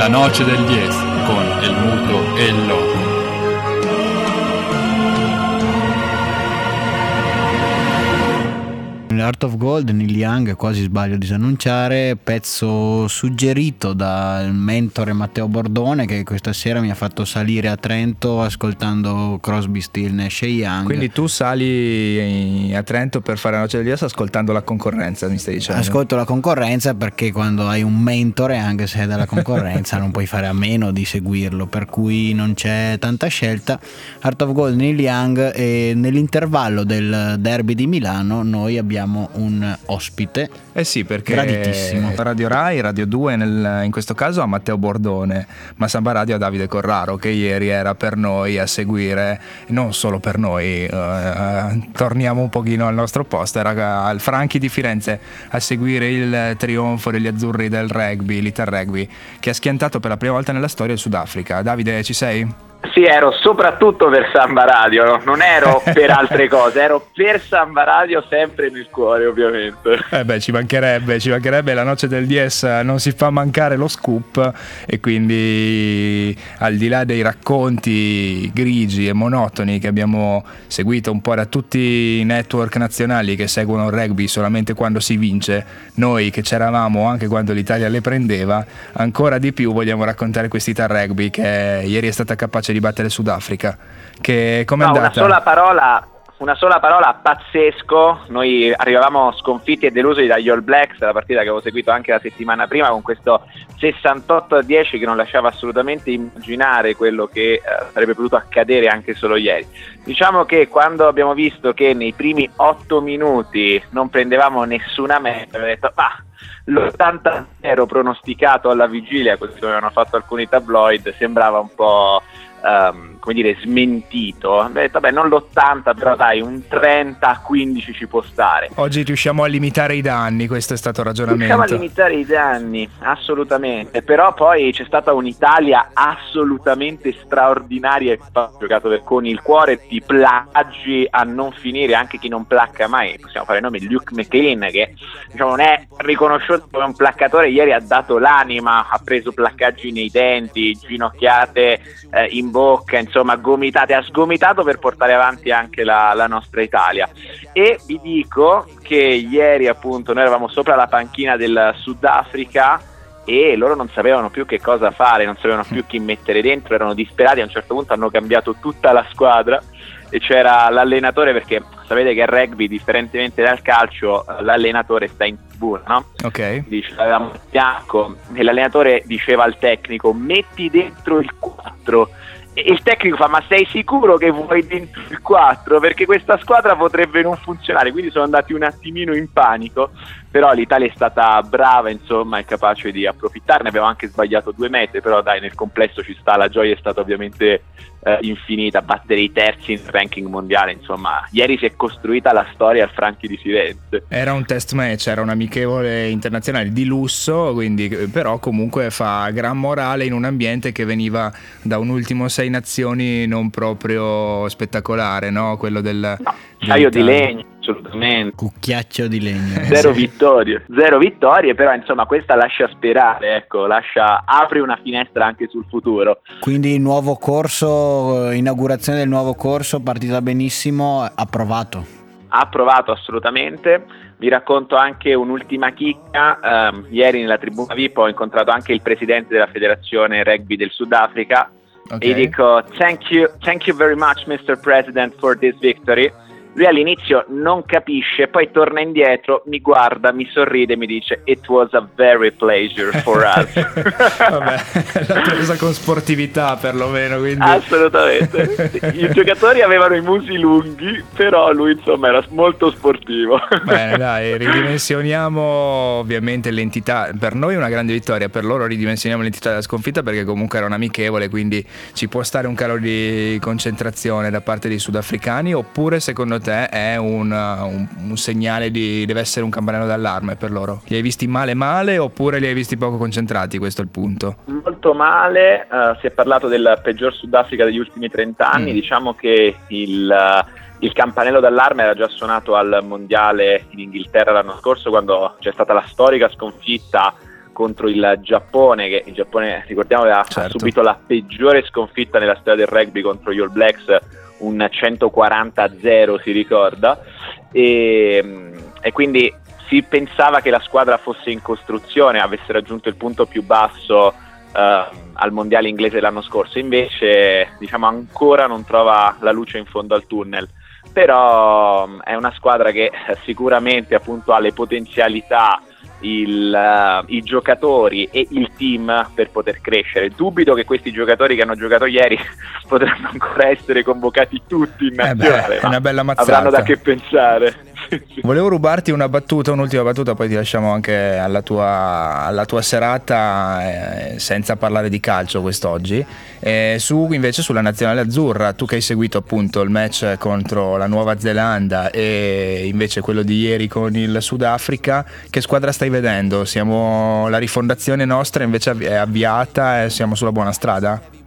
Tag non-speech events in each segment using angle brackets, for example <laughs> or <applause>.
La noce del 10 con el muto e il loco. Art of Gold, Neil Young, quasi sbaglio disannunciare, pezzo suggerito dal mentore Matteo Bordone che questa sera mi ha fatto salire a Trento ascoltando Crosby, Still, Nash Young. Quindi tu sali a Trento per fare la noce del jazz ascoltando la concorrenza, mi stai dicendo? Ascolto la concorrenza perché quando hai un mentore, anche se è dalla concorrenza, <laughs> non puoi fare a meno di seguirlo, per cui non c'è tanta scelta. Art of Gold, Neil Young e nell'intervallo del derby di Milano noi abbiamo un ospite. Eh sì, perché graditissimo. Radio Rai, Radio 2 nel, in questo caso a Matteo Bordone, ma Samba Radio a Davide Corraro che ieri era per noi a seguire, non solo per noi, eh, torniamo un pochino al nostro posto, era al Franchi di Firenze a seguire il trionfo degli azzurri del rugby, l'Ital Rugby, che ha schiantato per la prima volta nella storia il Sudafrica. Davide, ci sei? Sì, ero soprattutto per Samba Radio, non ero <laughs> per altre cose, ero per Samba Radio sempre nel cuore ovviamente. Eh beh, ci mancherebbe, ci mancherebbe, la noce del DS non si fa mancare lo scoop e quindi al di là dei racconti grigi e monotoni che abbiamo seguito un po' da tutti i network nazionali che seguono il rugby solamente quando si vince, noi che c'eravamo anche quando l'Italia le prendeva, ancora di più vogliamo raccontare quest'Ital Rugby che ieri è stata capace di battere il Sudafrica. Che come no, Una sola parola una sola parola, pazzesco. Noi arrivavamo sconfitti e delusi dagli All Blacks, la partita che avevo seguito anche la settimana prima, con questo 68-10 che non lasciava assolutamente immaginare quello che eh, sarebbe potuto accadere anche solo ieri. Diciamo che quando abbiamo visto che nei primi 8 minuti non prendevamo nessuna meta, abbiamo detto, ah, l'80 pronosticato alla vigilia, così come avevano fatto alcuni tabloid, sembrava un po' um, come dire, smentito. Ho detto, vabbè, non l'80, però dai, un 30-15 ci può stare. Oggi riusciamo a limitare i danni, questo è stato il ragionamento. Riusciamo a limitare i danni, assolutamente. Però poi c'è stata un'Italia assolutamente straordinaria ha giocato con il cuore di plaggi a non finire, anche chi non placca mai. Possiamo fare il nome Luke McLean, che diciamo, non è riconosciuto come un placcatore, ieri ha dato l'anima, ha preso placcaggi nei denti, ginocchiate eh, in bocca, insomma gomitate, ha sgomitato per portare avanti anche la, la nostra Italia. E vi dico che ieri appunto noi eravamo sopra la panchina del Sudafrica e loro non sapevano più che cosa fare, non sapevano più chi mettere dentro, erano disperati, a un certo punto hanno cambiato tutta la squadra e c'era l'allenatore perché sapete che il rugby differentemente dal calcio l'allenatore sta in tribuna no? ok. Dice, avevamo bianco e l'allenatore diceva al tecnico metti dentro il 4 il tecnico fa ma sei sicuro che vuoi dentro il 4 perché questa squadra potrebbe non funzionare quindi sono andati un attimino in panico però l'Italia è stata brava insomma è capace di approfittarne. Abbiamo anche sbagliato due metri però dai nel complesso ci sta la gioia è stata ovviamente eh, infinita battere i terzi in ranking mondiale insomma ieri si è costruita la storia al Franchi di Firenze era un test match era un amichevole internazionale di lusso quindi però comunque fa gran morale in un ambiente che veniva da un ultimo sei nazioni non proprio spettacolare no? quello del no, di legno assolutamente. Cucchiaccio di legno. Zero sì. vittorie, zero vittorie, però insomma questa lascia sperare, ecco, lascia, apre una finestra anche sul futuro. Quindi il nuovo corso, inaugurazione del nuovo corso, partita benissimo, approvato. Approvato assolutamente. Vi racconto anche un'ultima chicca. Um, ieri nella tribuna VIP ho incontrato anche il presidente della federazione rugby del Sudafrica okay. e dico thank you, thank you very much Mr. President for this victory lui all'inizio non capisce, poi torna indietro, mi guarda, mi sorride e mi dice It was a very pleasure for <laughs> us. Vabbè, <laughs> l'ha presa con sportività perlomeno. Quindi... Assolutamente. I giocatori avevano i musi lunghi, però lui insomma era molto sportivo. Bene, dai, <laughs> ridimensioniamo ovviamente l'entità. Per noi è una grande vittoria, per loro ridimensioniamo l'entità della sconfitta perché comunque era un amichevole, quindi ci può stare un calo di concentrazione da parte dei sudafricani oppure secondo te è un, un, un, segnale di deve essere un campanello d'allarme per loro? Li hai visti male male oppure li hai visti poco concentrati? Questo è il punto. Molto male, uh, si è parlato del peggior Sudafrica degli ultimi 30 anni, mm. diciamo che il, uh, il campanello d'allarme era già suonato al mondiale in Inghilterra l'anno scorso quando c'è stata la storica sconfitta contro il Giappone, che il Giappone, ricordiamo, aveva Certo. subito la peggiore sconfitta nella storia del rugby contro gli All Blacks, un 140-0 si ricorda, e, e quindi si pensava che la squadra fosse in costruzione, avesse raggiunto il punto più basso eh, al mondiale inglese l'anno scorso, invece diciamo ancora non trova la luce in fondo al tunnel. Però mh, è una squadra che sicuramente appunto ha le potenzialità, il, eh, i giocatori e il team per poter crescere. Dubito che questi giocatori che hanno giocato ieri <laughs> potranno ancora essere convocati tutti in Eh beh, nazionale. è una bella mazzata. Avranno da che pensare. Volevo rubarti una battuta, un'ultima battuta, poi ti lasciamo anche alla tua, alla tua serata eh, senza parlare di calcio quest'oggi. Eh, su invece sulla nazionale azzurra, tu che hai seguito appunto il match contro la Nuova Zelanda e invece quello di ieri con il Sudafrica, che squadra stai vedendo? Siamo, la rifondazione nostra invece è avviata e siamo sulla buona strada?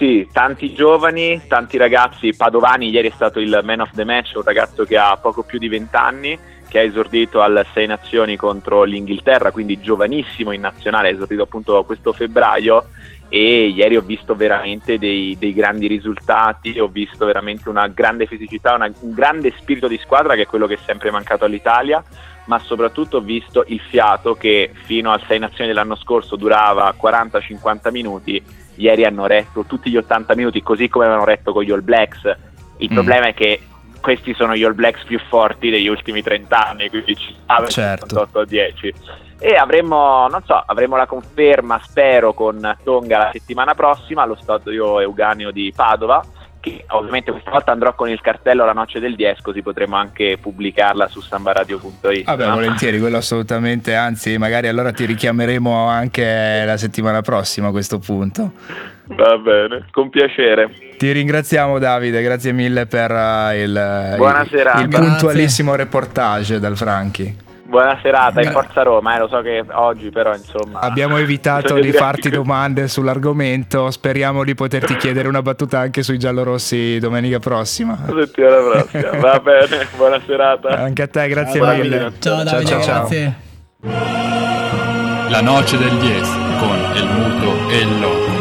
Sì, tanti giovani, tanti ragazzi. Padovani ieri è stato il man of the match, un ragazzo che ha poco più di 20 anni, che ha esordito al Sei Nazioni contro l'Inghilterra, quindi giovanissimo in nazionale, ha esordito appunto questo febbraio e ieri ho visto veramente dei, dei grandi risultati, ho visto veramente una grande fisicità, una- un grande spirito di squadra che è quello che è sempre mancato all'Italia, ma soprattutto ho visto il fiato che fino al Sei Nazioni dell'anno scorso durava 40-50 minuti, ieri hanno retto tutti gli 80 minuti così come avevano retto con gli All Blacks. Il Mm. problema è che questi sono gli All Blacks più forti degli ultimi 30 anni, quindi ci stava Certo. 58 a 10. E avremo, non so, avremo la conferma, spero, con Tonga la settimana prossima allo stadio Euganeo di Padova, che ovviamente questa volta andrò con il cartello La Noce del 10, così potremo anche pubblicarla su sambaradio.it. Vabbè, no? volentieri, quello assolutamente, anzi magari allora ti richiameremo anche la settimana prossima a questo punto. Va bene, con piacere. Ti ringraziamo Davide, grazie mille per eh, il, Buona il- serata. il puntualissimo reportage dal Franchi. Buona serata e Gra- forza Roma, eh, lo so che oggi però insomma... Abbiamo evitato di <laughs> farti domande sull'argomento, speriamo di poterti chiedere una battuta anche sui giallorossi domenica prossima. Settimana prossima, <laughs> va bene, buona serata. Anche a te, grazie Ciao, mille. Davide. Ciao Davide, ciao, ciao. grazie. La noce del 10 con el muto e il loco.